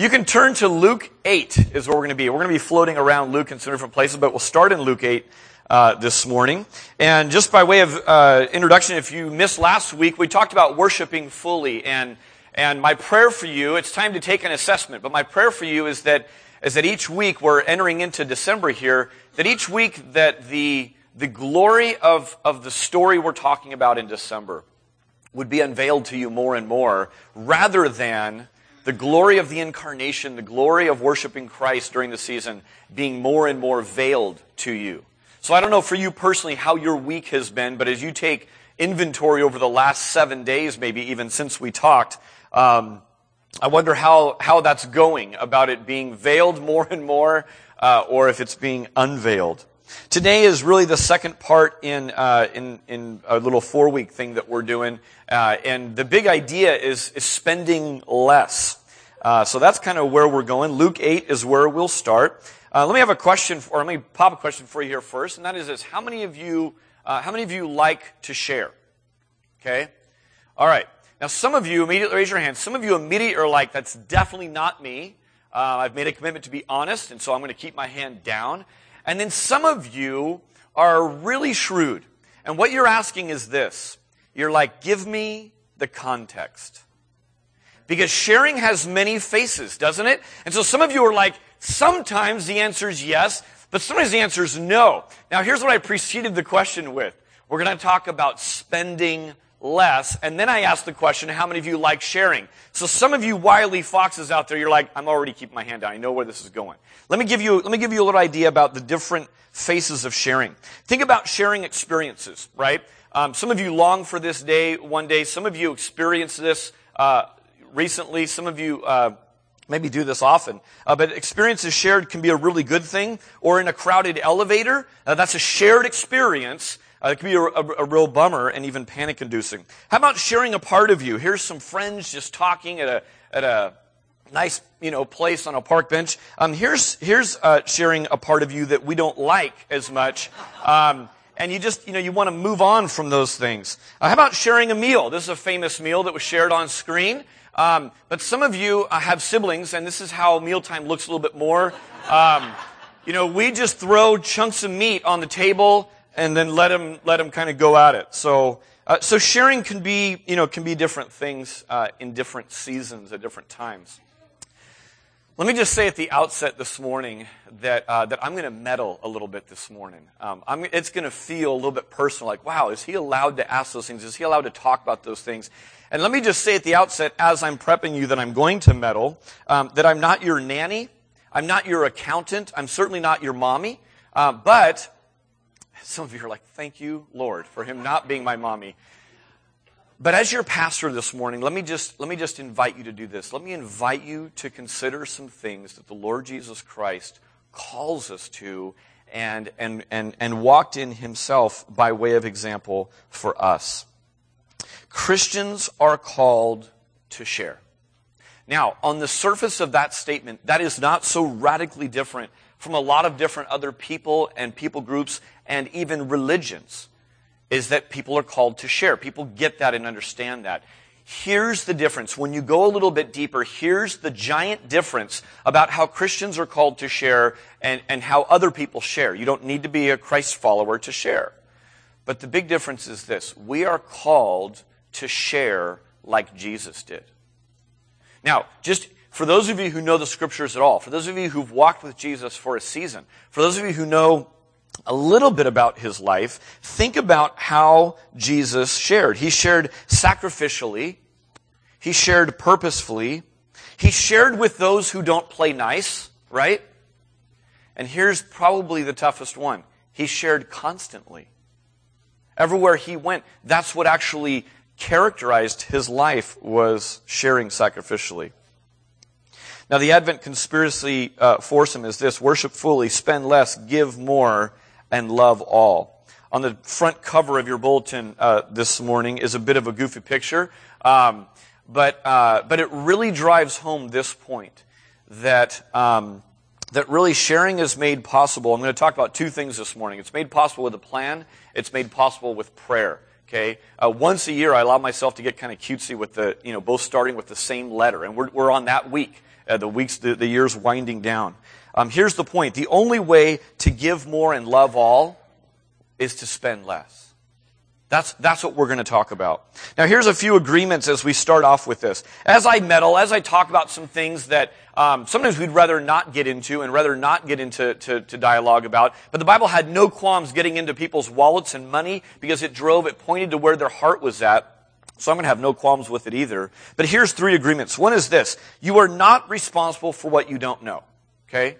You can turn to Luke 8 is where we're going to be. We're going to be floating around Luke in some different places, but we'll start in Luke 8 uh, this morning. And just by way of uh, introduction, if you missed last week, we talked about worshiping fully. And, and my prayer for you, it's time to take an assessment, but my prayer for you is that, is that each week, we're entering into December here, that each week that the, the glory of, of the story we're talking about in December would be unveiled to you more and more, rather than the glory of the incarnation, the glory of worshiping Christ during the season being more and more veiled to you. So I don't know for you personally how your week has been, but as you take inventory over the last seven days, maybe even since we talked, um, I wonder how, how that's going about it being veiled more and more, uh, or if it's being unveiled. Today is really the second part in, uh, in, in a little four week thing that we're doing. Uh, and the big idea is, is spending less. Uh, so that's kind of where we're going. Luke 8 is where we'll start. Uh, let me have a question, or let me pop a question for you here first, and that is this: How many of you, uh, how many of you like to share? Okay, all right. Now, some of you immediately raise your hand. Some of you immediately are like, "That's definitely not me." Uh, I've made a commitment to be honest, and so I'm going to keep my hand down. And then some of you are really shrewd. And what you're asking is this. You're like, give me the context. Because sharing has many faces, doesn't it? And so some of you are like, sometimes the answer is yes, but sometimes the answer is no. Now here's what I preceded the question with. We're going to talk about spending less. And then I asked the question, how many of you like sharing? So some of you wily foxes out there, you're like, I'm already keeping my hand down. I know where this is going. Let me give you, let me give you a little idea about the different faces of sharing. Think about sharing experiences, right? Um, some of you long for this day one day. Some of you experience this uh, recently. Some of you uh, maybe do this often. Uh, but experiences shared can be a really good thing. Or in a crowded elevator, uh, that's a shared experience uh, it can be a, a, a, real bummer and even panic inducing. How about sharing a part of you? Here's some friends just talking at a, at a nice, you know, place on a park bench. Um, here's, here's, uh, sharing a part of you that we don't like as much. Um, and you just, you know, you want to move on from those things. Uh, how about sharing a meal? This is a famous meal that was shared on screen. Um, but some of you uh, have siblings, and this is how mealtime looks a little bit more. Um, you know, we just throw chunks of meat on the table and then let them let them kind of go at it. So uh, so sharing can be you know can be different things uh, in different seasons at different times. Let me just say at the outset this morning that uh, that I'm going to meddle a little bit this morning. Um, it's going to feel a little bit personal, like wow, is he allowed to ask those things? Is he allowed to talk about those things? And let me just say at the outset, as I'm prepping you, that I'm going to meddle, um, that I'm not your nanny, I'm not your accountant, I'm certainly not your mommy, uh, but some of you are like, thank you, Lord, for him not being my mommy. But as your pastor this morning, let me just, let me just invite you to do this. Let me invite you to consider some things that the Lord Jesus Christ calls us to and, and, and, and walked in himself by way of example for us. Christians are called to share. Now, on the surface of that statement, that is not so radically different from a lot of different other people and people groups and even religions is that people are called to share. People get that and understand that. Here's the difference. When you go a little bit deeper, here's the giant difference about how Christians are called to share and, and how other people share. You don't need to be a Christ follower to share. But the big difference is this. We are called to share like Jesus did. Now, just for those of you who know the scriptures at all, for those of you who've walked with Jesus for a season, for those of you who know a little bit about his life, think about how Jesus shared. He shared sacrificially. He shared purposefully. He shared with those who don't play nice, right? And here's probably the toughest one. He shared constantly. Everywhere he went, that's what actually characterized his life was sharing sacrificially. Now the Advent conspiracy uh, foursome is this, worship fully, spend less, give more, and love all. On the front cover of your bulletin uh, this morning is a bit of a goofy picture, um, but uh, but it really drives home this point that um, that really sharing is made possible. I'm going to talk about two things this morning. It's made possible with a plan. It's made possible with prayer. Okay, uh, once a year I allow myself to get kind of cutesy with the, you know, both starting with the same letter, and we're, we're on that week. Uh, the weeks, the, the year's winding down. Um, here's the point: the only way to give more and love all is to spend less. That's, that's what we're going to talk about. Now here's a few agreements as we start off with this. As I meddle, as I talk about some things that um, sometimes we'd rather not get into and rather not get into to, to dialogue about, but the Bible had no qualms getting into people's wallets and money because it drove, it pointed to where their heart was at. So I'm going to have no qualms with it either. But here's three agreements. One is this. You are not responsible for what you don't know. Okay?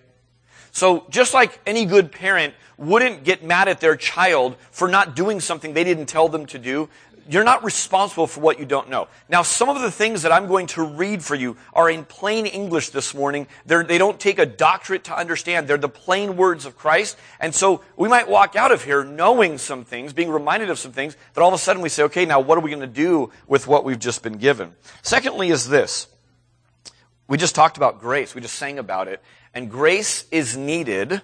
So just like any good parent wouldn't get mad at their child for not doing something they didn't tell them to do, you're not responsible for what you don't know. Now, some of the things that I'm going to read for you are in plain English this morning. They're, they do not take a doctorate to understand. They're the plain words of Christ. And so we might walk out of here knowing some things, being reminded of some things, that all of a sudden we say, okay, now what are we going to do with what we've just been given? Secondly is this. We just talked about grace. We just sang about it. And grace is needed.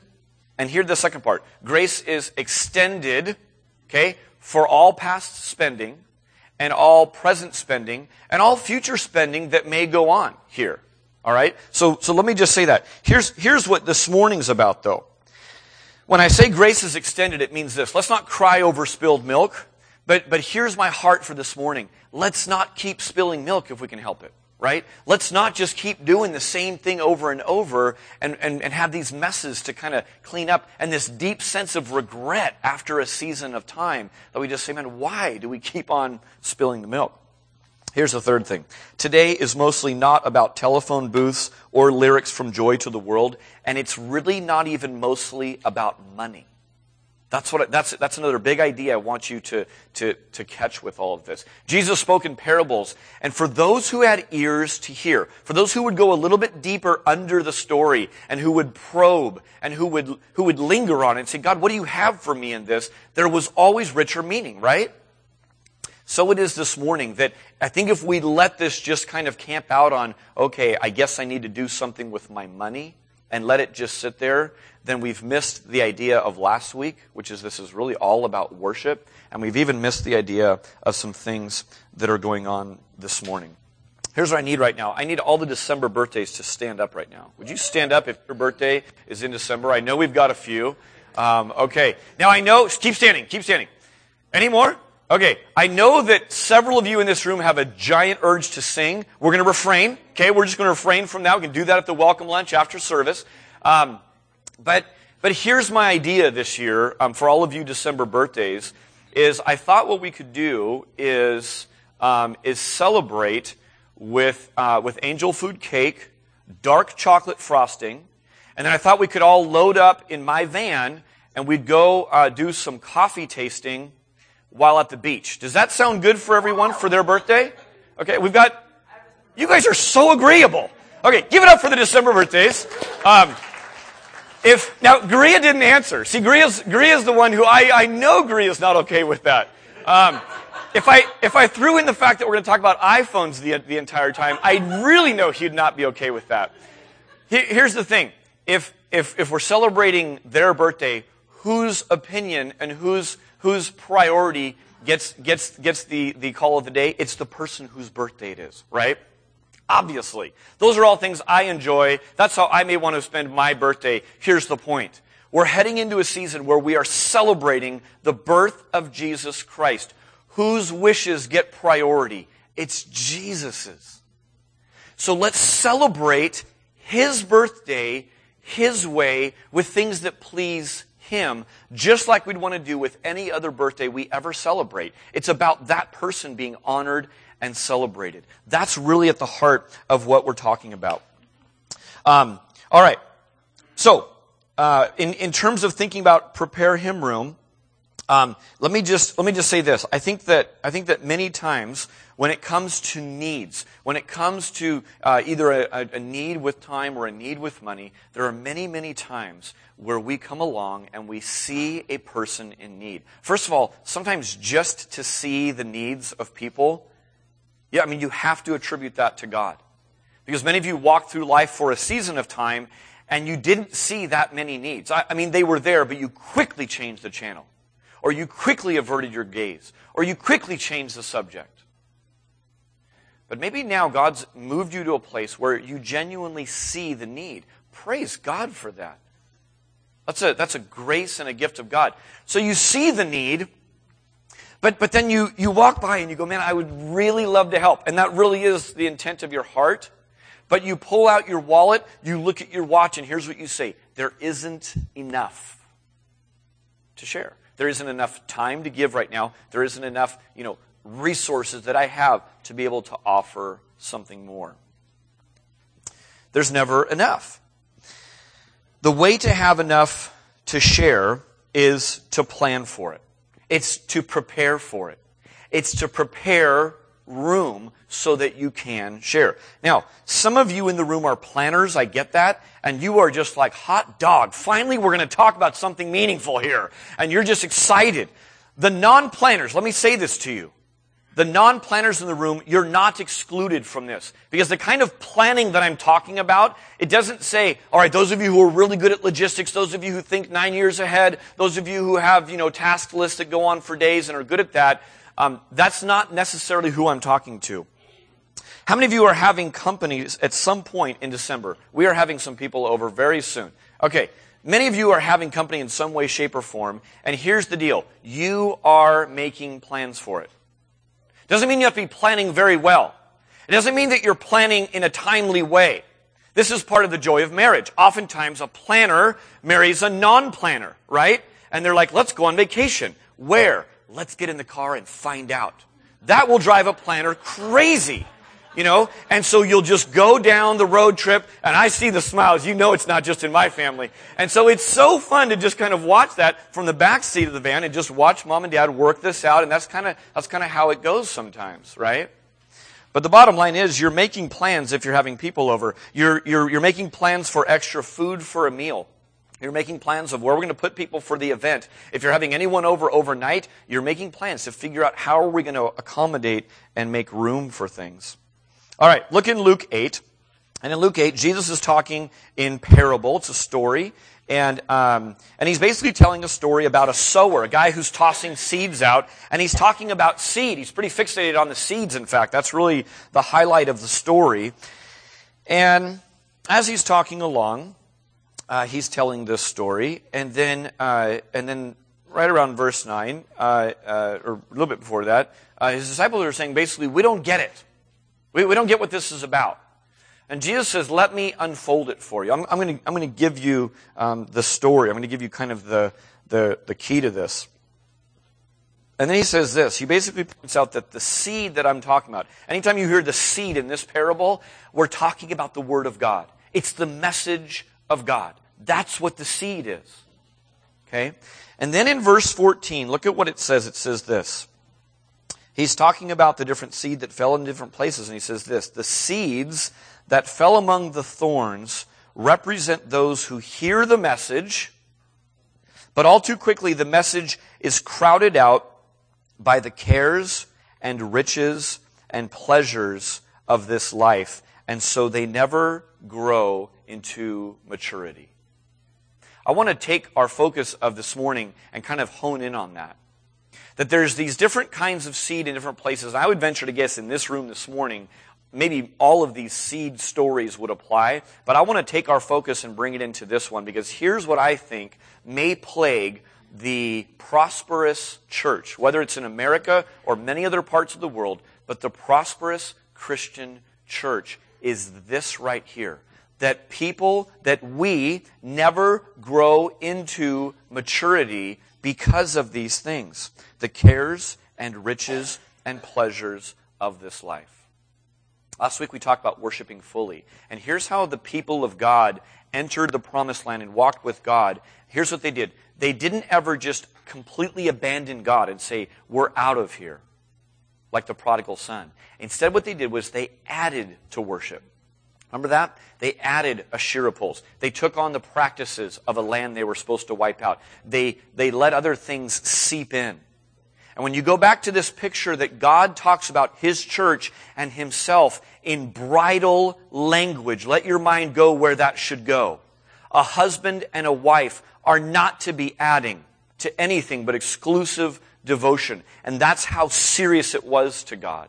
And here's the second part. Grace is extended, okay, for all past spending and all present spending and all future spending that may go on here. All right? So, so let me just say that. Here's, here's what this morning's about though. When I say grace is extended, it means this. Let's not cry over spilled milk, but, but here's my heart for this morning. Let's not keep spilling milk if we can help it right? Let's not just keep doing the same thing over and over and, and, and have these messes to kind of clean up and this deep sense of regret after a season of time that we just say, man, why do we keep on spilling the milk? Here's the third thing. Today is mostly not about telephone booths or lyrics from Joy to the World, and it's really not even mostly about money. That's what, that's, that's another big idea I want you to, to, to catch with all of this. Jesus spoke in parables, and for those who had ears to hear, for those who would go a little bit deeper under the story, and who would probe, and who would, who would linger on it and say, God, what do you have for me in this? There was always richer meaning, right? So it is this morning that I think if we let this just kind of camp out on, okay, I guess I need to do something with my money, and let it just sit there, then we've missed the idea of last week, which is this is really all about worship. And we've even missed the idea of some things that are going on this morning. Here's what I need right now. I need all the December birthdays to stand up right now. Would you stand up if your birthday is in December? I know we've got a few. Um, okay. Now I know, keep standing, keep standing. Any more? Okay, I know that several of you in this room have a giant urge to sing. We're going to refrain. Okay, we're just going to refrain from that. We can do that at the welcome lunch after service. Um, but, but here's my idea this year um, for all of you December birthdays is I thought what we could do is, um, is celebrate with, uh, with angel food cake, dark chocolate frosting, and then I thought we could all load up in my van and we'd go uh, do some coffee tasting while at the beach. Does that sound good for everyone for their birthday? Okay, we've got, you guys are so agreeable. Okay, give it up for the December birthdays. Um, if now Guria didn't answer. See, Guria's, Guria's the one who I, I know Guria's not okay with that. Um, if I if I threw in the fact that we're going to talk about iPhones the the entire time, I really know he'd not be okay with that. Here's the thing: if if if we're celebrating their birthday, whose opinion and whose whose priority gets gets gets the the call of the day? It's the person whose birthday it is, right? Obviously. Those are all things I enjoy. That's how I may want to spend my birthday. Here's the point. We're heading into a season where we are celebrating the birth of Jesus Christ. Whose wishes get priority? It's Jesus's. So let's celebrate His birthday His way with things that please Him, just like we'd want to do with any other birthday we ever celebrate. It's about that person being honored and celebrated. That's really at the heart of what we're talking about. Um, all right. So, uh, in, in terms of thinking about prepare him room, um, let me just let me just say this. I think that I think that many times when it comes to needs, when it comes to uh, either a, a, need with time or a need with money, there are many many times where we come along and we see a person in need. First of all, sometimes just to see the needs of people yeah, I mean, you have to attribute that to God. Because many of you walk through life for a season of time and you didn't see that many needs. I, I mean, they were there, but you quickly changed the channel. Or you quickly averted your gaze, or you quickly changed the subject. But maybe now God's moved you to a place where you genuinely see the need. Praise God for that. That's a, that's a grace and a gift of God. So you see the need, but, but then you, you walk by and you go, man, I would really love to help. And that really is the intent of your heart. But you pull out your wallet, you look at your watch, and here's what you say. There isn't enough to share. There isn't enough time to give right now. There isn't enough, you know, resources that I have to be able to offer something more. There's never enough. The way to have enough to share is to plan for it. It's to prepare for it. It's to prepare room so that you can share. Now, some of you in the room are planners, I get that, and you are just like, hot dog, finally we're going to talk about something meaningful here. And you're just excited. The non-planners, let me say this to you the non-planners in the room, you're not excluded from this. Because the kind of planning that I'm talking about, it doesn't say, all right, those of you who are really good at logistics, those of you who think nine years ahead, those of you who have, you know, task lists that go on for days and are good at that, um, that's not necessarily who I'm talking to. How many of you are having companies at some point in December? We are having some people over very soon. Okay, many of you are having company in some way, shape, or form, and here's the deal. You are making plans for it. Doesn't mean you have to be planning very well. It doesn't mean that you're planning in a timely way. This is part of the joy of marriage. Oftentimes a planner marries a non-planner, right? And they're like, let's go on vacation. Where? Let's get in the car and find out. That will drive a planner crazy you know? And so you'll just go down the road trip and I see the smiles. You know it's not just in my family. And so it's so fun to just kind of watch that from the back seat of the van and just watch mom and dad work this out. And that's kind of, that's kind of how it goes sometimes, right? But the bottom line is you're making plans if you're having people over. You're, you're, you're making plans for extra food for a meal. You're making plans of where we're going to put people for the event. If you're having anyone over overnight, you're making plans to figure out how are we going to accommodate and make room for things. All right, look in Luke 8. And in Luke 8, Jesus is talking in parable. It's a story. And, um, and he's basically telling a story about a sower, a guy who's tossing seeds out. And he's talking about seed. He's pretty fixated on the seeds, in fact. That's really the highlight of the story. And as he's talking along, uh, he's telling this story. And then, uh, and then right around verse 9, uh, uh or a little bit before that, uh, his disciples are saying basically, we don't get it. We, we don't get what this is about. And Jesus says, let me unfold it for you. I'm, I'm going to I'm going to give you um, the story. I'm going to give you kind of the, the, the key to this. And then he says this. He basically points out that the seed that I'm talking about, anytime you hear the seed in this parable, we're talking about the Word of God. It's the message of God. That's what the seed is. Okay? And then in verse 14, look at what it says. It says this. He's talking about the different seed that fell in different places, and he says this The seeds that fell among the thorns represent those who hear the message, but all too quickly the message is crowded out by the cares and riches and pleasures of this life, and so they never grow into maturity. I want to take our focus of this morning and kind of hone in on that that there's these different kinds of seed in different places. I would venture to guess in this room this morning, maybe all of these seed stories would apply, but I want to take our focus and bring it into this one because here's what I think may plague the prosperous church, whether it's in America or many other parts of the world, but the prosperous Christian church is this right here. That people, that we never grow into maturity because of these things the cares and riches and pleasures of this life. Last week we talked about worshiping fully. And here's how the people of God entered the promised land and walked with God. Here's what they did. They didn't ever just completely abandon God and say, we're out of here, like the prodigal son. Instead, what they did was they added to worship. Remember that? They added Asherah poles. They took on the practices of a land they were supposed to wipe out. They, they let other things seep in. And when you go back to this picture that God talks about His church and Himself in bridal language, let your mind go where that should go. A husband and a wife are not to be adding. to anything but exclusive devotion. And that's how serious it was to God.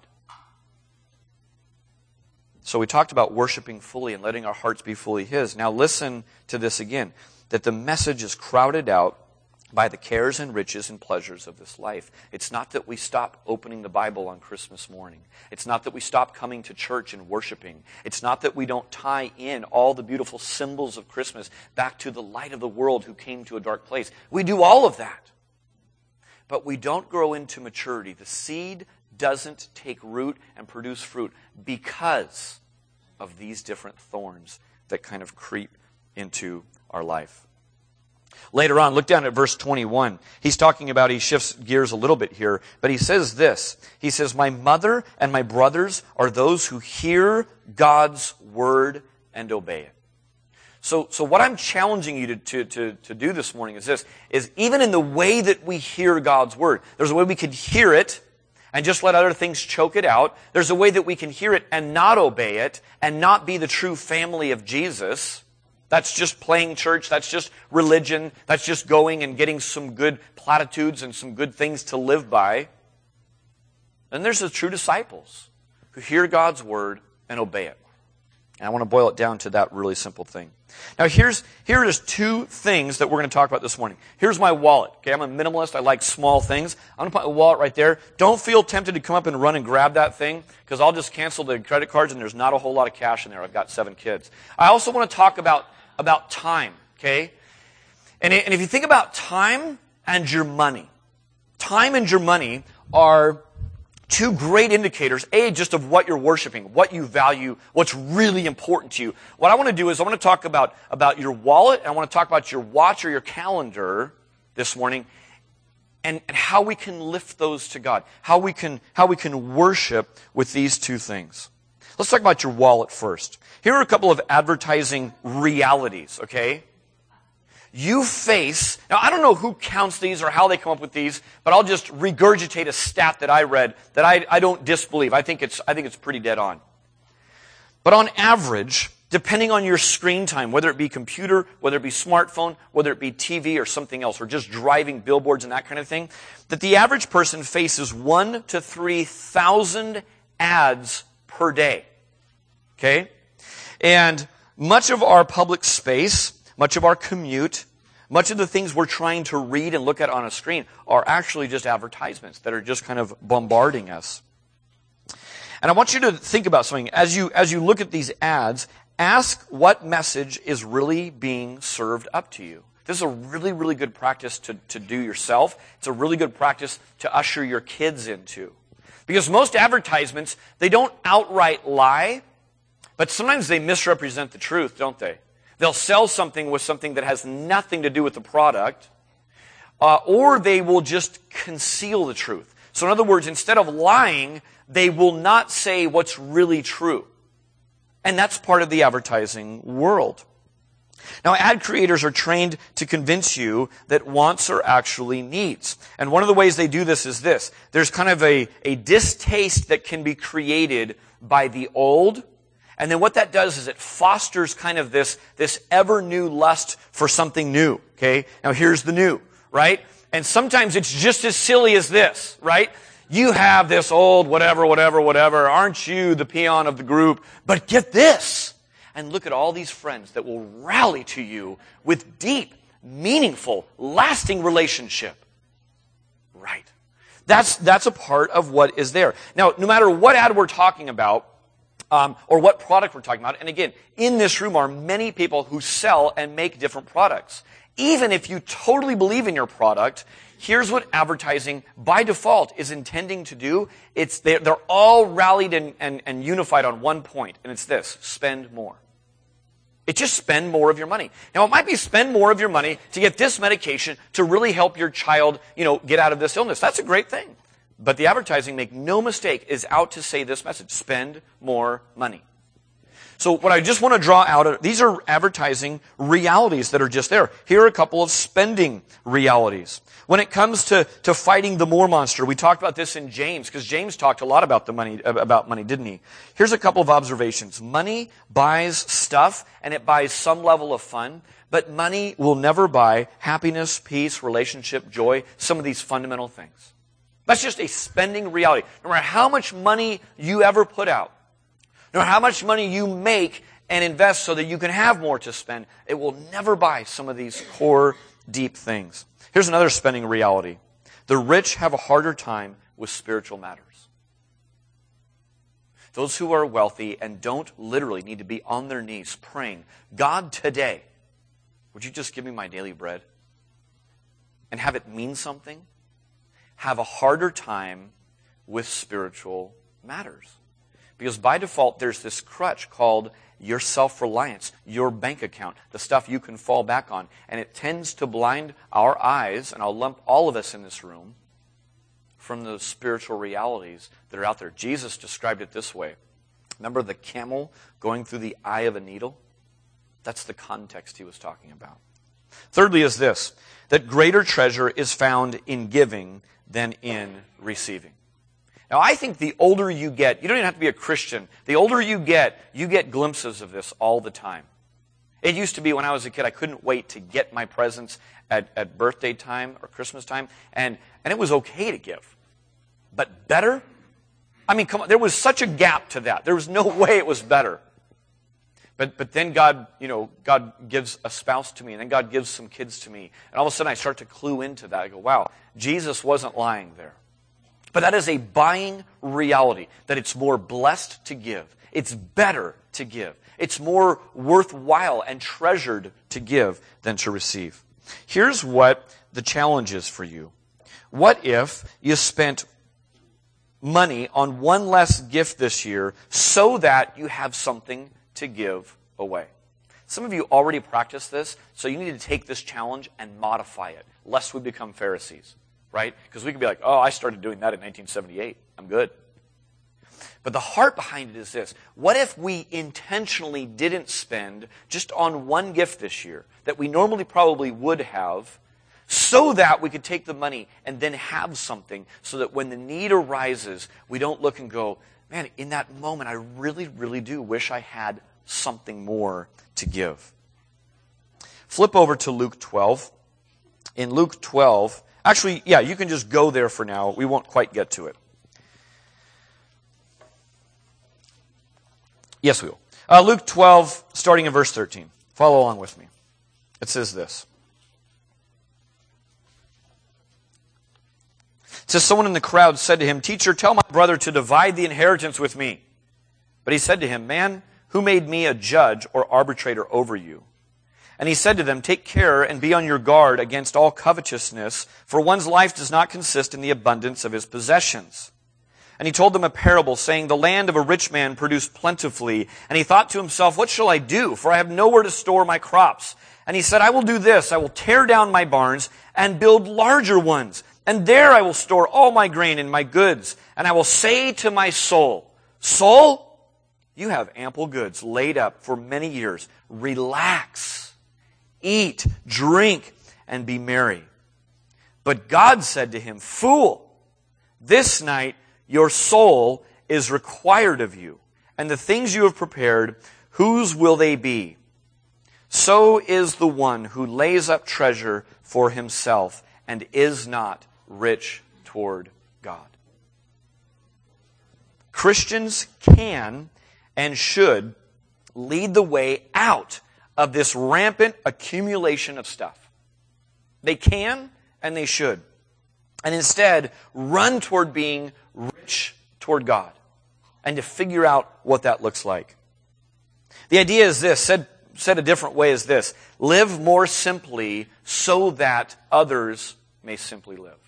So we talked about worshiping fully and letting our hearts be fully His. Now listen to this again that the message is crowded out by the cares and riches and pleasures of this life. It's not that we stop opening the Bible on Christmas morning. It's not that we stop coming to church and worshiping. It's not that we don't tie in all the beautiful symbols of Christmas back to the light of the world who came to a dark place. We do all of that. But we don't grow into maturity. The seed doesn't take root and produce fruit because of these different thorns that kind of creep into our life. Later on, look down at verse 21. He's talking about, he shifts gears a little bit here, but he says this. He says, My mother and my brothers are those who hear God's word and obey it. So, so what I'm challenging you to, to, to, to do this morning is this, is even in the way that we hear God's word, there's a way we could hear it and just let other things choke it out. There's a way that we can hear it and not obey it and not be the true family of Jesus. That's just playing church. That's just religion. That's just going and getting some good platitudes and some good things to live by. And there's the true disciples who hear God's word and obey it. And I want to boil it down to that really simple thing. Now here's, here are just two things that we're going to talk about this morning. Here's my wallet. Okay, I'm a minimalist. I like small things. I'm going to put my wallet right there. Don't feel tempted to come up and run and grab that thing because I'll just cancel the credit cards and there's not a whole lot of cash in there. I've got seven kids. I also want to talk about about time, okay? And, and if you think about time and your money, time and your money are two great indicators. A, just of what you're worshiping, what you value, what's really important to you. What I want to do is I want to talk about, about your wallet, and I want to talk about your watch or your calendar this morning, and, and how we can lift those to God, how we can, how we can worship with these two things. Let's talk about your wallet first. Here are a couple of advertising realities, okay? You face, now I don't know who counts these or how they come up with these, but I'll just regurgitate a stat that I read that I, I don't disbelieve. I think, it's, I think it's pretty dead on. But on average, depending on your screen time, whether it be computer, whether it be smartphone, whether it be TV or something else, or just driving billboards and that kind of thing, that the average person faces one to three thousand ads per day. Okay? And much of our public space, much of our commute, much of the things we're trying to read and look at on a screen are actually just advertisements that are just kind of bombarding us. And I want you to think about something. As you, as you look at these ads, ask what message is really being served up to you. This is a really, really good practice to, to do yourself. It's a really good practice to usher your kids into. Because most advertisements, they don't outright lie, but sometimes they misrepresent the truth, don't they? They'll sell something with something that has nothing to do with the product, uh, or they will just conceal the truth. So, in other words, instead of lying, they will not say what's really true. And that's part of the advertising world. Now, ad creators are trained to convince you that wants are actually needs. And one of the ways they do this is this. There's kind of a, a distaste that can be created by the old. And then what that does is it fosters kind of this, this ever new lust for something new. Okay? Now here's the new, right? And sometimes it's just as silly as this, right? You have this old whatever, whatever, whatever. Aren't you the peon of the group? But get this and look at all these friends that will rally to you with deep, meaningful, lasting relationship. Right. That's, that's a part of what is there. Now, no matter what ad we're talking about, um, or what product we're talking about, and again, in this room are many people who sell and make different products. Even if you totally believe in your product, here's what advertising by default is intending to do. It's they're, they're all rallied and, and, and unified on one point, and it's this spend more. It's just spend more of your money. Now, it might be spend more of your money to get this medication to really help your child, you know, get out of this illness. That's a great thing. But the advertising, make no mistake, is out to say this message. Spend more money. So what I just want to draw out, these are advertising realities that are just there. Here are a couple of spending realities. When it comes to, to fighting the more monster, we talked about this in James, because James talked a lot about the money, about money, didn't he? Here's a couple of observations. Money buys stuff, and it buys some level of fun, but money will never buy happiness, peace, relationship, joy, some of these fundamental things. That's just a spending reality. No matter how much money you ever put out, no matter how much money you make and invest so that you can have more to spend, it will never buy some of these core, deep things. Here's another spending reality. The rich have a harder time with spiritual matters. Those who are wealthy and don't literally need to be on their knees praying, God, today, would you just give me my daily bread? And have it mean something? Have a harder time with spiritual matters. Because by default, there's this crutch called your self reliance, your bank account, the stuff you can fall back on. And it tends to blind our eyes, and I'll lump all of us in this room, from the spiritual realities that are out there. Jesus described it this way Remember the camel going through the eye of a needle? That's the context he was talking about. Thirdly, is this that greater treasure is found in giving than in receiving. Now, I think the older you get, you don't even have to be a Christian. The older you get, you get glimpses of this all the time. It used to be when I was a kid, I couldn't wait to get my presents at, at birthday time or Christmas time, and, and it was okay to give. But better? I mean, come on, there was such a gap to that. There was no way it was better. But, but then God, you know, God gives a spouse to me, and then God gives some kids to me. And all of a sudden I start to clue into that. I go, wow, Jesus wasn't lying there. But that is a buying reality, that it's more blessed to give. It's better to give. It's more worthwhile and treasured to give than to receive. Here's what the challenge is for you. What if you spent money on one less gift this year so that you have something to give away? Some of you already practice this, so you need to take this challenge and modify it, lest we become Pharisees right? Because we could be like, oh, I started doing that in 1978. I'm good. But the heart behind it is this. What if we intentionally didn't spend just on one gift this year that we normally probably would have so that we could take the money and then have something so that when the need arises, we don't look and go, man, in that moment, I really, really do wish I had something more to give. Flip over to Luke 12. In Luke 12, Actually, yeah, you can just go there for now. We won't quite get to it. Yes, we will. Uh, Luke 12, starting in verse 13. Follow along with me. It says this. Says, Someone in the crowd said to him, Teacher, tell my brother to divide the inheritance with me. But he said to him, Man, who made me a judge or arbitrator over you? And he said to them, Take care and be on your guard against all covetousness, for one's life does not consist in the abundance of his possessions. And he told them a parable, saying, The land of a rich man produced plentifully. And he thought to himself, What shall I do? For I have nowhere to store my crops. And he said, I will do this. I will tear down my barns and build larger ones. And there I will store all my grain and my goods. And I will say to my soul, Soul, you have ample goods laid up for many years. Relax eat, drink, and be merry. But God said to him, Fool, this night your soul is required of you, and the things you have prepared, whose will they be? So is the one who lays up treasure for himself and is not rich toward God. Christians can and should lead the way out of this rampant accumulation of stuff. They can and they should. And instead, run toward being rich toward God and to figure out what that looks like. The idea is this, said, said a different way is this live more simply so that others may simply live.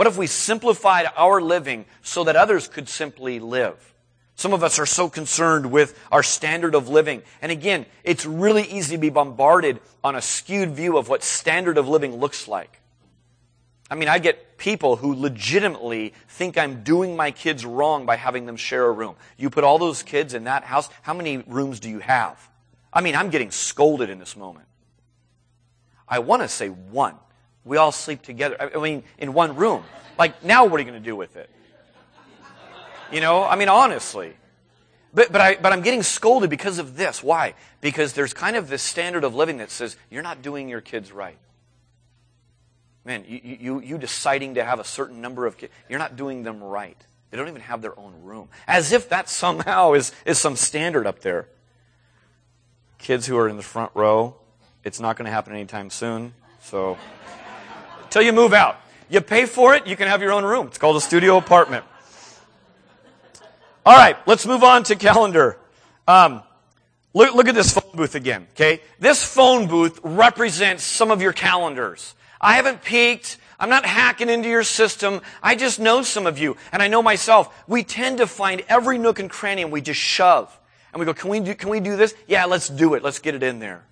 What if we simplified our living so that others could simply live? Some of us are so concerned with our standard of living. And again, it's really easy to be bombarded on a skewed view of what standard of living looks like. I mean, I get people who legitimately think I'm doing my kids wrong by having them share a room. You put all those kids in that house, how many rooms do you have? I mean, I'm getting scolded in this moment. I want to say one. We all sleep together. I mean, in one room. Like, now what are you going to do with it? You know, I mean, honestly. But, but, I, but I'm getting scolded because of this. Why? Because there's kind of this standard of living that says, you're not doing your kids right. Man, you, you, you deciding to have a certain number of kids, you're not doing them right. They don't even have their own room. As if that somehow is, is some standard up there. Kids who are in the front row, it's not going to happen anytime soon. So, until you move out. You pay for it, you can have your own room. It's called a studio apartment. All right, let's move on to calendar. Um, look, look at this phone booth again, okay? This phone booth represents some of your calendars. I haven't peeked. I'm not hacking into your system. I just know some of you, and I know myself. We tend to find every nook and cranny and we just shove. And we go, can we do, can we do this? Yeah, let's do it. Let's get it in there.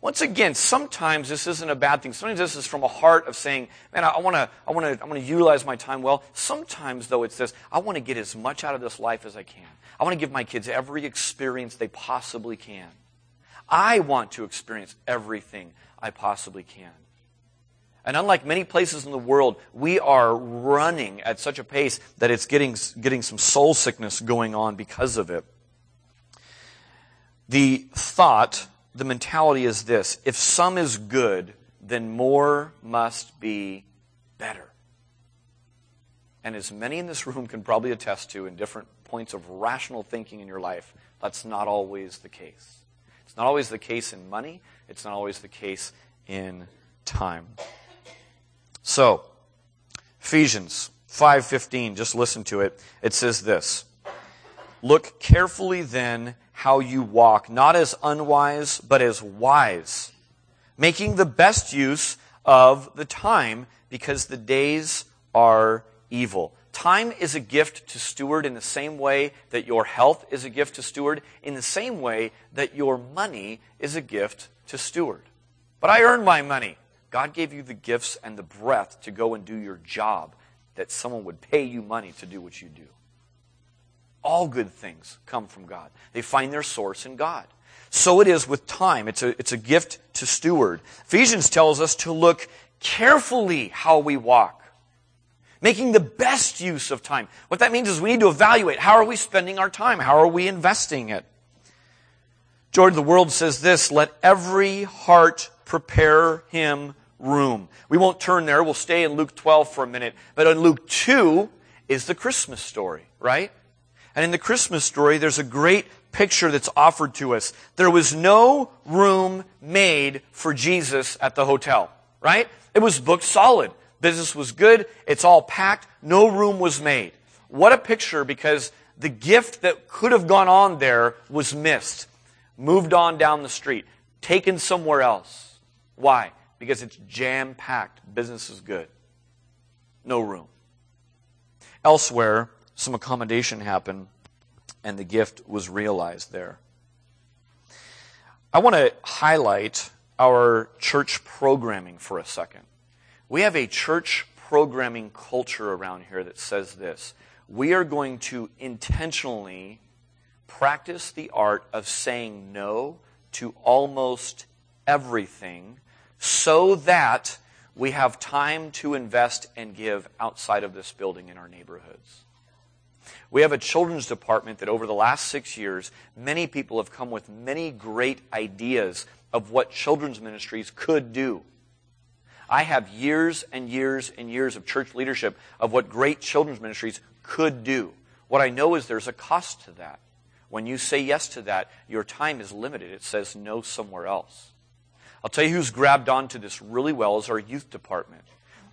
Once again, sometimes this isn't a bad thing. Sometimes this is from a heart of saying, man, I want to, I want to, I want to utilize my time well. Sometimes though it's this, I want to get as much out of this life as I can. I want to give my kids every experience they possibly can. I want to experience everything I possibly can. And unlike many places in the world, we are running at such a pace that it's getting, getting some soul sickness going on because of it. The thought, the mentality is this if some is good, then more must be better. And as many in this room can probably attest to in different points of rational thinking in your life, that's not always the case. It's not always the case in money, it's not always the case in time. So, Ephesians 5:15, just listen to it. It says this: Look carefully then how you walk, not as unwise, but as wise, making the best use of the time because the days are evil. Time is a gift to steward in the same way that your health is a gift to steward, in the same way that your money is a gift to steward. But I earn my money. God gave you the gifts and the breath to go and do your job, that someone would pay you money to do what you do. All good things come from God. They find their source in God. So it is with time. It's a, it's a gift to steward. Ephesians tells us to look carefully how we walk, making the best use of time. What that means is we need to evaluate how are we spending our time? How are we investing it? Joy to, the world says this, let every heart prepare him room. We won't turn there. We'll stay in Luke 12 for a minute. But in Luke 2 is the Christmas story, right? And in the Christmas story, there's a great picture that's offered to us. There was no room made for Jesus at the hotel, right? It was booked solid. Business was good. It's all packed. No room was made. What a picture because the gift that could have gone on there was missed, moved on down the street, taken somewhere else. Why? because it's jam packed. Business is good. No room. Elsewhere, some accommodation happened and the gift was realized there. I want to highlight our church programming for a second. We have a church programming culture around here that says this we are going to intentionally practice the art of saying no to almost everything so that we have time to invest and give outside of this building in our neighborhoods. We have a children's department that over the last six years, many people have come with many great ideas of what children's ministries could do. I have years and years and years of church leadership of what great children's ministries could do. What I know is there's a cost to that. When you say yes to that, your time is limited. It says no somewhere else. I'll tell you who's grabbed onto this really well is our youth department.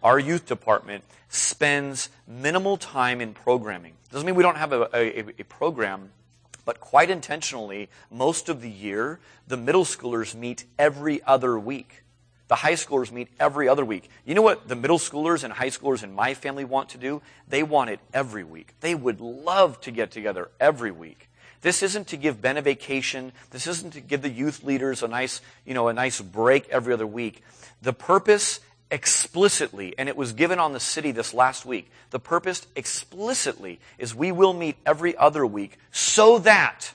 Our youth department spends minimal time in programming. Doesn't mean we don't have a, a, a program, but quite intentionally, most of the year, the middle schoolers meet every other week. The high schoolers meet every other week. You know what the middle schoolers and high schoolers in my family want to do? They want it every week. They would love to get together every week. This isn't to give Ben a vacation. This isn't to give the youth leaders a nice, you know, a nice break every other week. The purpose explicitly, and it was given on the city this last week. The purpose explicitly is we will meet every other week so that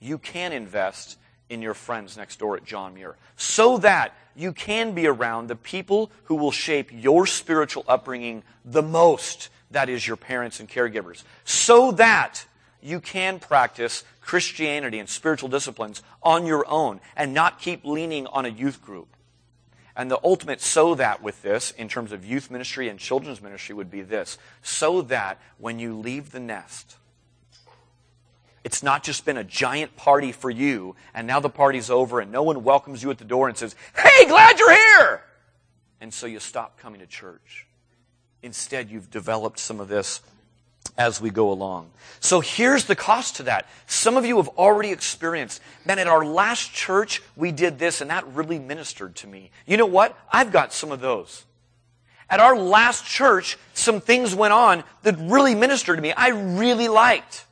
you can invest in your friends next door at John Muir. So that you can be around the people who will shape your spiritual upbringing the most. That is your parents and caregivers. So that you can practice Christianity and spiritual disciplines on your own and not keep leaning on a youth group. And the ultimate so that with this, in terms of youth ministry and children's ministry, would be this so that when you leave the nest, it's not just been a giant party for you, and now the party's over, and no one welcomes you at the door and says, Hey, glad you're here! And so you stop coming to church. Instead, you've developed some of this as we go along. So here's the cost to that. Some of you have already experienced, man, at our last church, we did this and that really ministered to me. You know what? I've got some of those. At our last church, some things went on that really ministered to me. I really liked.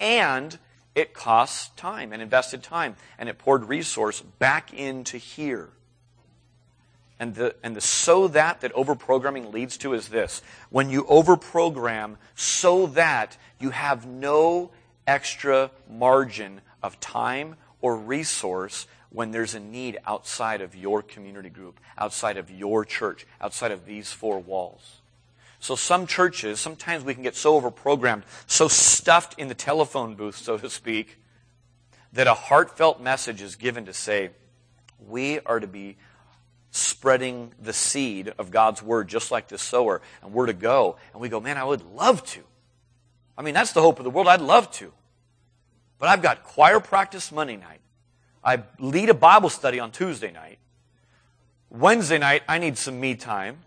And it costs time and invested time and it poured resource back into here. And the, and the so that that overprogramming leads to is this. When you overprogram so that you have no extra margin of time or resource when there's a need outside of your community group, outside of your church, outside of these four walls. So some churches, sometimes we can get so overprogrammed, so stuffed in the telephone booth, so to speak, that a heartfelt message is given to say, we are to be spreading the seed of God's word just like the sower, and we're to go. And we go, man, I would love to. I mean, that's the hope of the world. I'd love to. But I've got choir practice Monday night. I lead a Bible study on Tuesday night. Wednesday night, I need some me time.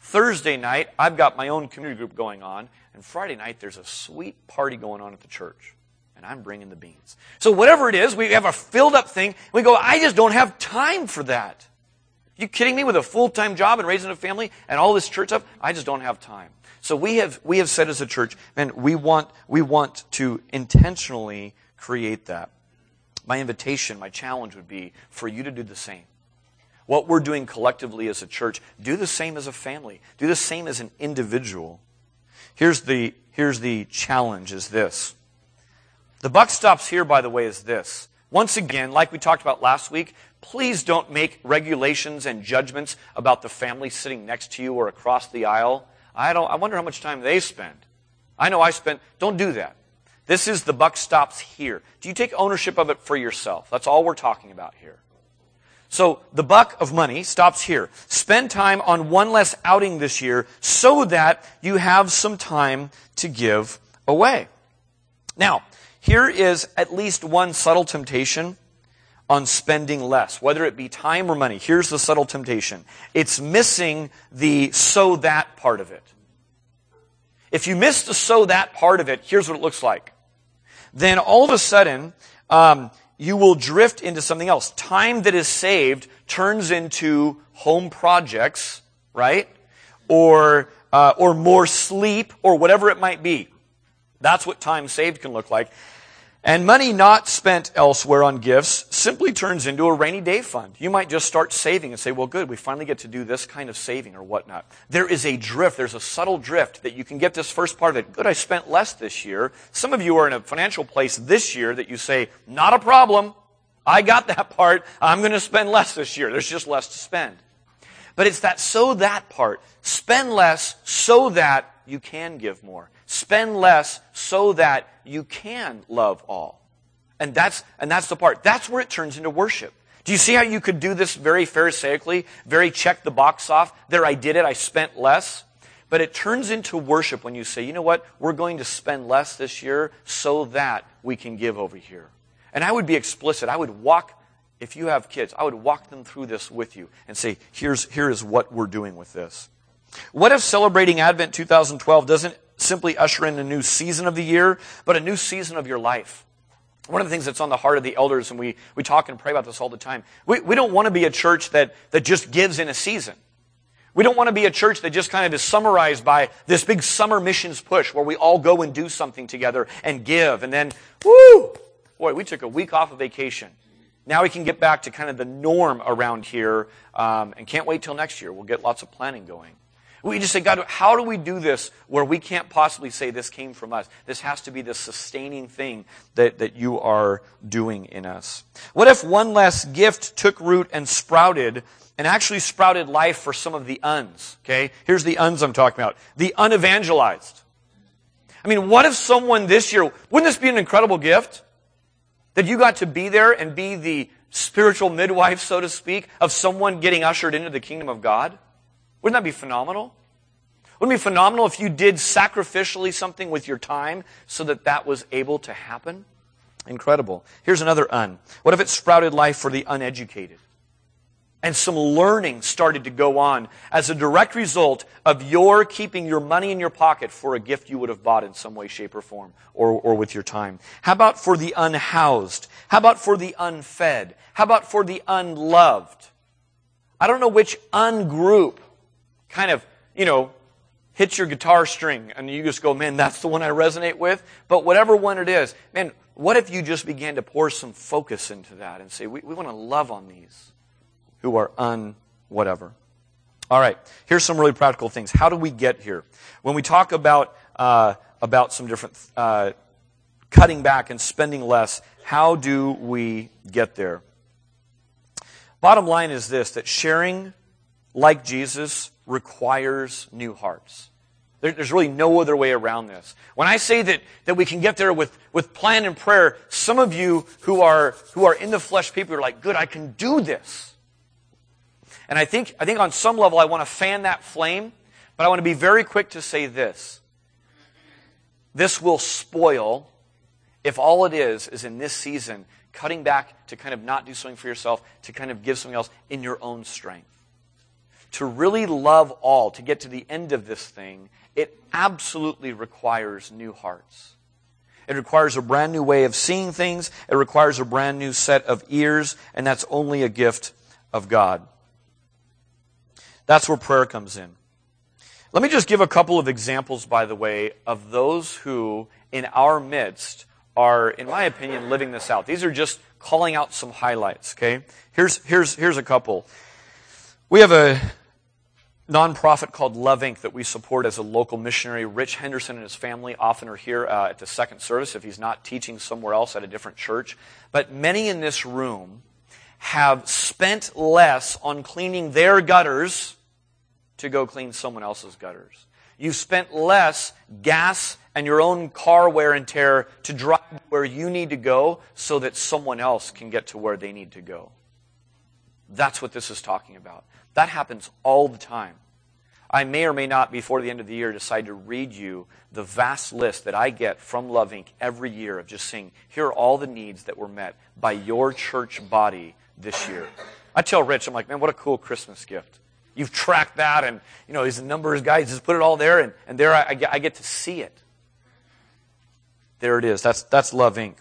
Thursday night, I've got my own community group going on. And Friday night, there's a sweet party going on at the church. And I'm bringing the beans. So whatever it is, we have a filled up thing. We go, I just don't have time for that. You kidding me? With a full-time job and raising a family and all this church stuff, I just don't have time. So we have we have said as a church, man, we want we want to intentionally create that. My invitation, my challenge would be for you to do the same. What we're doing collectively as a church, do the same as a family. Do the same as an individual. Here's the here's the challenge is this. The buck stops here, by the way, is this. Once again, like we talked about last week, please don't make regulations and judgments about the family sitting next to you or across the aisle. I don't, I wonder how much time they spend. I know I spent, don't do that. This is the buck stops here. Do you take ownership of it for yourself? That's all we're talking about here. So the buck of money stops here. Spend time on one less outing this year so that you have some time to give away. Now, here is at least one subtle temptation on spending less, whether it be time or money. Here's the subtle temptation. It's missing the so that part of it. If you miss the so that part of it, here's what it looks like. Then all of a sudden, um, you will drift into something else. Time that is saved turns into home projects, right? Or, uh, or more sleep, or whatever it might be. That's what time saved can look like. And money not spent elsewhere on gifts simply turns into a rainy day fund. You might just start saving and say, well, good, we finally get to do this kind of saving or whatnot. There is a drift, there's a subtle drift that you can get this first part of it. Good, I spent less this year. Some of you are in a financial place this year that you say, not a problem. I got that part. I'm going to spend less this year. There's just less to spend. But it's that so that part. Spend less so that you can give more. Spend less so that you can love all. And that's, and that's the part. That's where it turns into worship. Do you see how you could do this very pharisaically, very check the box off? There, I did it, I spent less. But it turns into worship when you say, you know what? We're going to spend less this year so that we can give over here. And I would be explicit. I would walk, if you have kids, I would walk them through this with you and say, here's, here is what we're doing with this. What if celebrating Advent 2012 doesn't simply usher in a new season of the year, but a new season of your life? One of the things that's on the heart of the elders, and we, we talk and pray about this all the time, we, we don't want to be a church that, that just gives in a season. We don't want to be a church that just kind of is summarized by this big summer missions push where we all go and do something together and give. And then, whoo, boy, we took a week off of vacation. Now we can get back to kind of the norm around here um, and can't wait till next year. We'll get lots of planning going. We just say, God, how do we do this where we can't possibly say this came from us? This has to be the sustaining thing that, that you are doing in us. What if one less gift took root and sprouted and actually sprouted life for some of the uns? Okay? Here's the uns I'm talking about. The unevangelized. I mean, what if someone this year, wouldn't this be an incredible gift? That you got to be there and be the spiritual midwife, so to speak, of someone getting ushered into the kingdom of God? Wouldn't that be phenomenal? Wouldn't it be phenomenal if you did sacrificially something with your time so that that was able to happen? Incredible. Here's another un. What if it sprouted life for the uneducated? And some learning started to go on as a direct result of your keeping your money in your pocket for a gift you would have bought in some way, shape, or form, or, or with your time. How about for the unhoused? How about for the unfed? How about for the unloved? I don't know which ungroup kind of, you know, hits your guitar string and you just go, man, that's the one I resonate with. But whatever one it is, man, what if you just began to pour some focus into that and say, we, we want to love on these who are un whatever. All right, here's some really practical things. How do we get here? When we talk about, uh, about some different uh, cutting back and spending less, how do we get there? Bottom line is this that sharing like Jesus requires new hearts. There, there's really no other way around this. When I say that, that we can get there with, with plan and prayer, some of you who are, who are in the flesh people are like, good, I can do this. And I think, I think on some level I want to fan that flame, but I want to be very quick to say this. This will spoil if all it is is in this season cutting back to kind of not do something for yourself, to kind of give something else in your own strength to really love all, to get to the end of this thing, it absolutely requires new hearts. It requires a brand new way of seeing things. It requires a brand new set of ears, and that's only a gift of God. That's where prayer comes in. Let me just give a couple of examples, by the way, of those who, in our midst, are, in my opinion, living this out. These are just calling out some highlights, okay? Here's, here's, here's a couple. We have a nonprofit called Love Inc. that we support as a local missionary. Rich Henderson and his family often are here uh, at the second service if he's not teaching somewhere else at a different church. But many in this room have spent less on cleaning their gutters to go clean someone else's gutters. You've spent less gas and your own car wear and tear to drive where you need to go so that someone else can get to where they need to go. That's what this is talking about. That happens all the time. I may or may not, before the end of the year, decide to read you the vast list that I get from Love Inc. every year of just saying, here are all the needs that were met by your church body this year. I tell Rich, I'm like, man, what a cool Christmas gift. You've tracked that, and you know he's a numbers guy. He's just put it all there, and, and there I, I get to see it. There it is. That's that's Love Inc.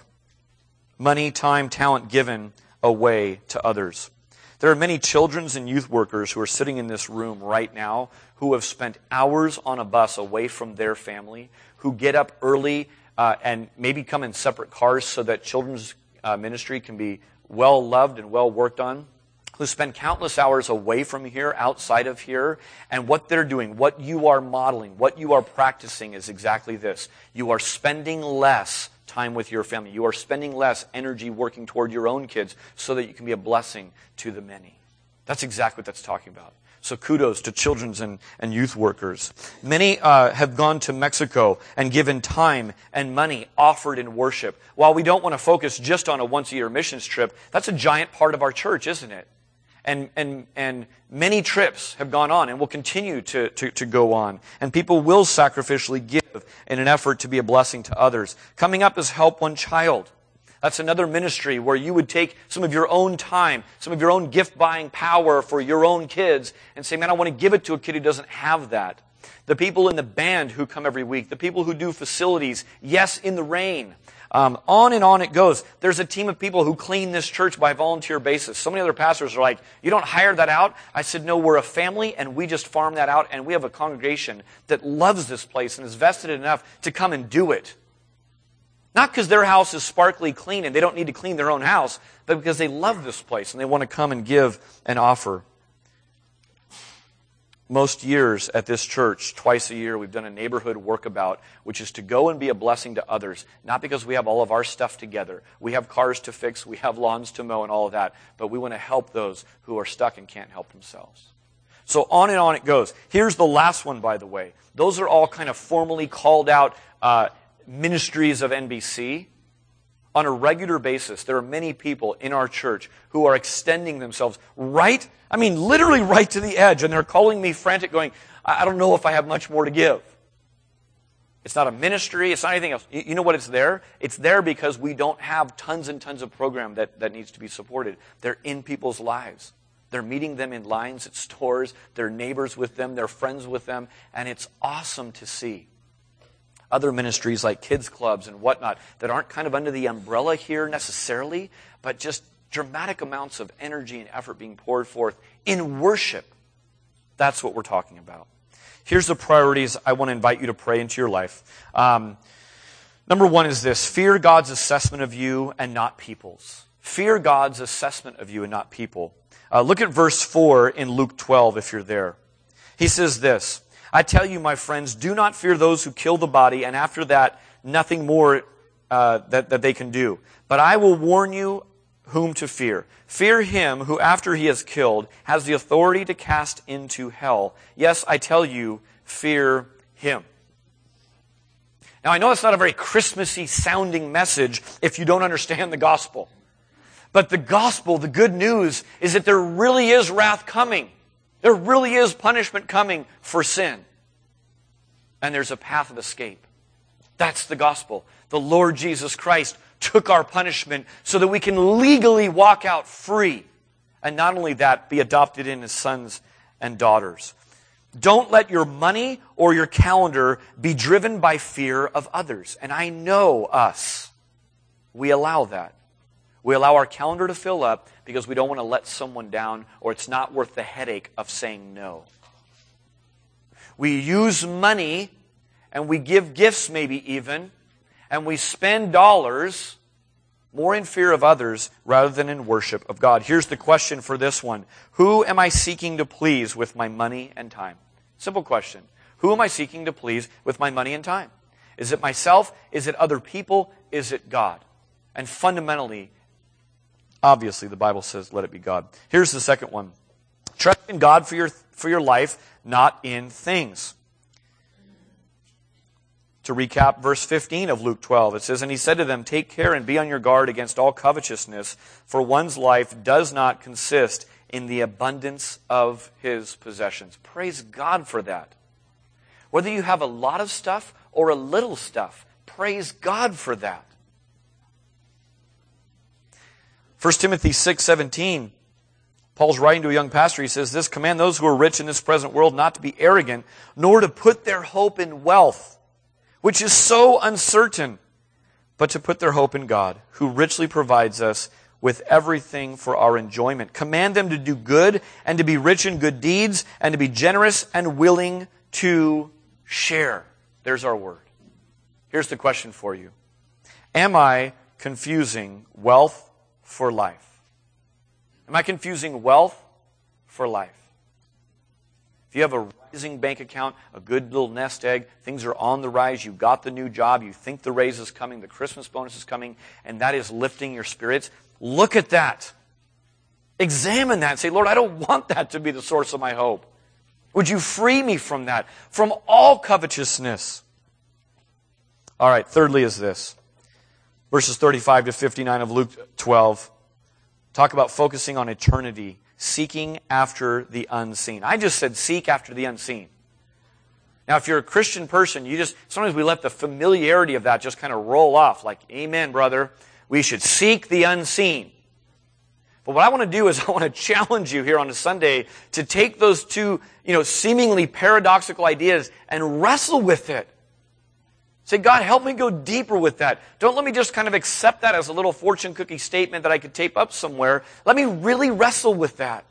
Money, time, talent given away to others. There are many children's and youth workers who are sitting in this room right now who have spent hours on a bus away from their family, who get up early uh, and maybe come in separate cars so that children's uh, ministry can be well loved and well worked on, who spend countless hours away from here, outside of here, and what they're doing, what you are modeling, what you are practicing is exactly this. You are spending less time with your family. You are spending less energy working toward your own kids so that you can be a blessing to the many. That's exactly what that's talking about. So kudos to children's and, and youth workers. Many uh, have gone to Mexico and given time and money offered in worship. While we don't want to focus just on a once a year missions trip, that's a giant part of our church, isn't it? And, and, and many trips have gone on and will continue to, to, to go on. And people will sacrificially give in an effort to be a blessing to others. Coming up is Help One Child. That's another ministry where you would take some of your own time, some of your own gift buying power for your own kids and say, man, I want to give it to a kid who doesn't have that. The people in the band who come every week, the people who do facilities, yes, in the rain. Um, on and on it goes. There's a team of people who clean this church by volunteer basis. So many other pastors are like, you don't hire that out? I said, no, we're a family and we just farm that out and we have a congregation that loves this place and is vested enough to come and do it. Not because their house is sparkly clean and they don't need to clean their own house, but because they love this place and they want to come and give and offer. Most years at this church, twice a year, we've done a neighborhood workabout, which is to go and be a blessing to others. Not because we have all of our stuff together. We have cars to fix, we have lawns to mow, and all of that. But we want to help those who are stuck and can't help themselves. So on and on it goes. Here's the last one, by the way. Those are all kind of formally called out uh, ministries of NBC on a regular basis, there are many people in our church who are extending themselves right, I mean, literally right to the edge, and they're calling me frantic, going, I don't know if I have much more to give. It's not a ministry, it's not anything else. You know what it's there? It's there because we don't have tons and tons of program that, that needs to be supported. They're in people's lives. They're meeting them in lines at stores, they're neighbors with them, they're friends with them, and it's awesome to see other ministries like kids clubs and whatnot that aren't kind of under the umbrella here necessarily, but just dramatic amounts of energy and effort being poured forth in worship. That's what we're talking about. Here's the priorities I want to invite you to pray into your life. Um, number one is this fear God's assessment of you and not people's. Fear God's assessment of you and not people. Uh, look at verse 4 in Luke 12 if you're there. He says this I tell you, my friends, do not fear those who kill the body, and after that, nothing more uh, that, that they can do. But I will warn you whom to fear. Fear him who, after he is killed, has the authority to cast into hell. Yes, I tell you, fear him. Now, I know it's not a very Christmassy sounding message if you don't understand the gospel. But the gospel, the good news, is that there really is wrath coming. There really is punishment coming for sin. And there's a path of escape. That's the gospel. The Lord Jesus Christ took our punishment so that we can legally walk out free. And not only that, be adopted in as sons and daughters. Don't let your money or your calendar be driven by fear of others. And I know us. We allow that. We allow our calendar to fill up because we don't want to let someone down or it's not worth the headache of saying no. We use money and we give gifts, maybe even, and we spend dollars more in fear of others rather than in worship of God. Here's the question for this one Who am I seeking to please with my money and time? Simple question. Who am I seeking to please with my money and time? Is it myself? Is it other people? Is it God? And fundamentally, Obviously, the Bible says, let it be God. Here's the second one trust in God for your, for your life, not in things. To recap verse 15 of Luke 12, it says, And he said to them, Take care and be on your guard against all covetousness, for one's life does not consist in the abundance of his possessions. Praise God for that. Whether you have a lot of stuff or a little stuff, praise God for that. 1 Timothy 6 17, Paul's writing to a young pastor. He says, This command those who are rich in this present world not to be arrogant, nor to put their hope in wealth, which is so uncertain, but to put their hope in God, who richly provides us with everything for our enjoyment. Command them to do good and to be rich in good deeds and to be generous and willing to share. There's our word. Here's the question for you Am I confusing wealth for life? Am I confusing wealth for life? If you have a rising bank account, a good little nest egg, things are on the rise, you got the new job, you think the raise is coming, the Christmas bonus is coming, and that is lifting your spirits, look at that. Examine that and say, Lord, I don't want that to be the source of my hope. Would you free me from that, from all covetousness? All right, thirdly is this verses 35 to 59 of Luke 12 talk about focusing on eternity, seeking after the unseen. I just said seek after the unseen. Now, if you're a Christian person, you just, sometimes we let the familiarity of that just kind of roll off like, amen, brother. We should seek the unseen. But what I want to do is I want to challenge you here on a Sunday to take those two, you know, seemingly paradoxical ideas and wrestle with it. Say, God, help me go deeper with that. Don't let me just kind of accept that as a little fortune cookie statement that I could tape up somewhere. Let me really wrestle with that.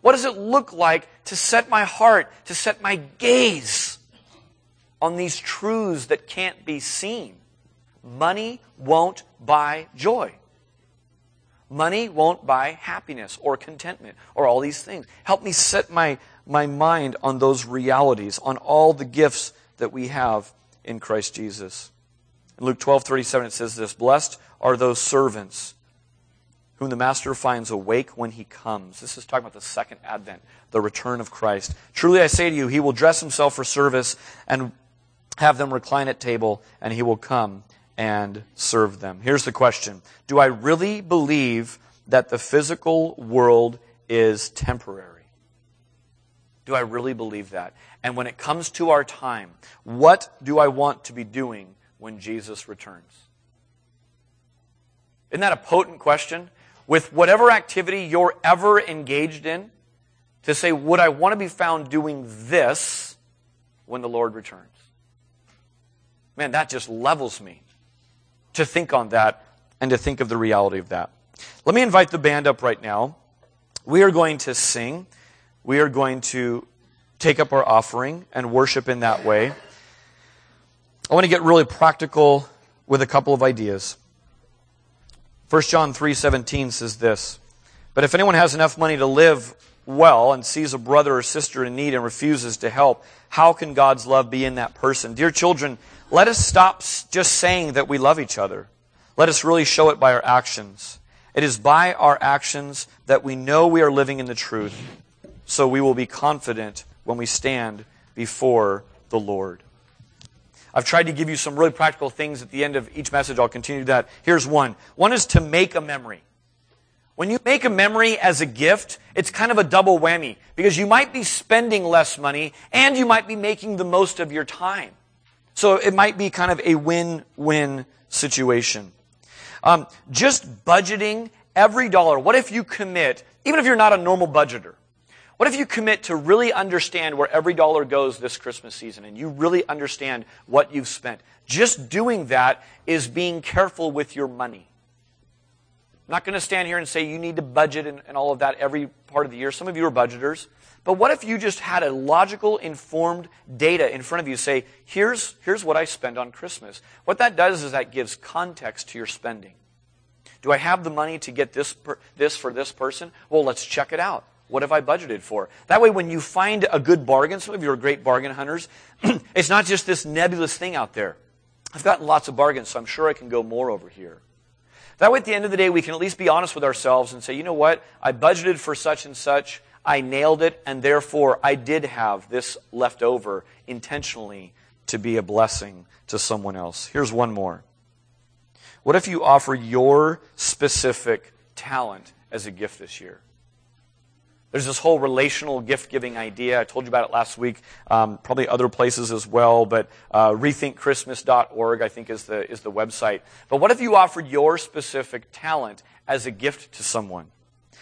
What does it look like to set my heart, to set my gaze on these truths that can't be seen? money won't buy joy. Money won't buy happiness or contentment or all these things. Help me set my, my mind on those realities, on all the gifts that we have in Christ Jesus. In Luke 12, 37, it says this Blessed are those servants whom the master finds awake when he comes. This is talking about the second advent, the return of Christ. Truly I say to you, he will dress himself for service and have them recline at table, and he will come and serve them. Here's the question Do I really believe that the physical world is temporary? Do I really believe that? And when it comes to our time, what do I want to be doing when Jesus returns? Isn't that a potent question? With whatever activity you're ever engaged in, to say, would I want to be found doing this when the Lord returns? Man, that just levels me to think on that and to think of the reality of that. Let me invite the band up right now. We are going to sing. We are going to take up our offering and worship in that way. I want to get really practical with a couple of ideas. 1 John 3:17 says this, "But if anyone has enough money to live well and sees a brother or sister in need and refuses to help, how can God's love be in that person?" Dear children, let us stop just saying that we love each other. Let us really show it by our actions. It is by our actions that we know we are living in the truth, so we will be confident when we stand before the Lord. I've tried to give you some really practical things at the end of each message. I'll continue that. Here's one. One is to make a memory. When you make a memory as a gift, it's kind of a double whammy because you might be spending less money and you might be making the most of your time. So it might be kind of a win-win situation. Um, just budgeting every dollar. What if you commit, even if you're not a normal budgeter, what if you commit to really understand where every dollar goes this Christmas season and you really understand what you've spent? Just doing that is being careful with your money. I'm not going to stand here and say you need to budget and, and all of that every part of the year. Some of you are budgeters. But what if you just had a logical, informed data in front of you say, here's, here's what I spend on Christmas? What that does is that gives context to your spending. Do I have the money to get this, per, this for this person? Well, let's check it out. What have I budgeted for? That way, when you find a good bargain, some of you are great bargain hunters, it's not just this nebulous thing out there. I've gotten lots of bargains, so I'm sure I can go more over here. That way, at the end of the day, we can at least be honest with ourselves and say, you know what? I budgeted for such and such. I nailed it, and therefore I did have this left over intentionally to be a blessing to someone else. Here's one more. What if you offer your specific talent as a gift this year? There's this whole relational gift giving idea. I told you about it last week, um, probably other places as well, but uh, rethinkchristmas.org, I think, is the, is the website. But what if you offered your specific talent as a gift to someone?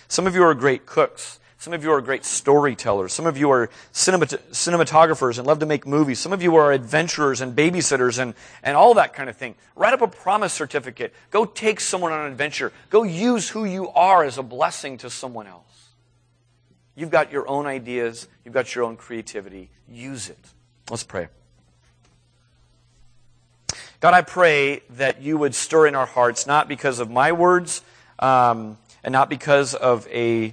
Some of you are great cooks. Some of you are great storytellers. Some of you are cinemat- cinematographers and love to make movies. Some of you are adventurers and babysitters and, and all that kind of thing. Write up a promise certificate. Go take someone on an adventure. Go use who you are as a blessing to someone else. You've got your own ideas. You've got your own creativity. Use it. Let's pray. God, I pray that you would stir in our hearts, not because of my words um, and not because of a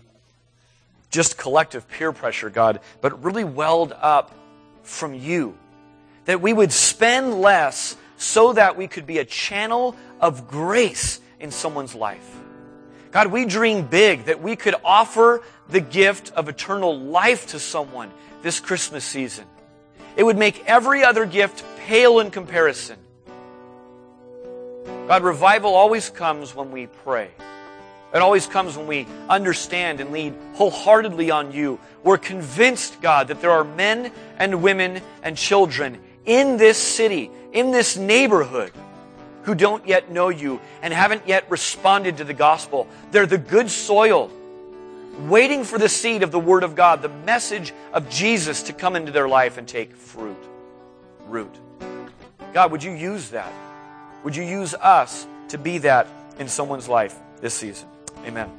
just collective peer pressure, God, but really welled up from you. That we would spend less so that we could be a channel of grace in someone's life. God, we dream big that we could offer the gift of eternal life to someone this Christmas season. It would make every other gift pale in comparison. God, revival always comes when we pray. It always comes when we understand and lead wholeheartedly on you. We're convinced, God, that there are men and women and children in this city, in this neighborhood, who don't yet know you and haven't yet responded to the gospel. They're the good soil, waiting for the seed of the Word of God, the message of Jesus to come into their life and take fruit, root. God, would you use that? Would you use us to be that in someone's life this season? Amen.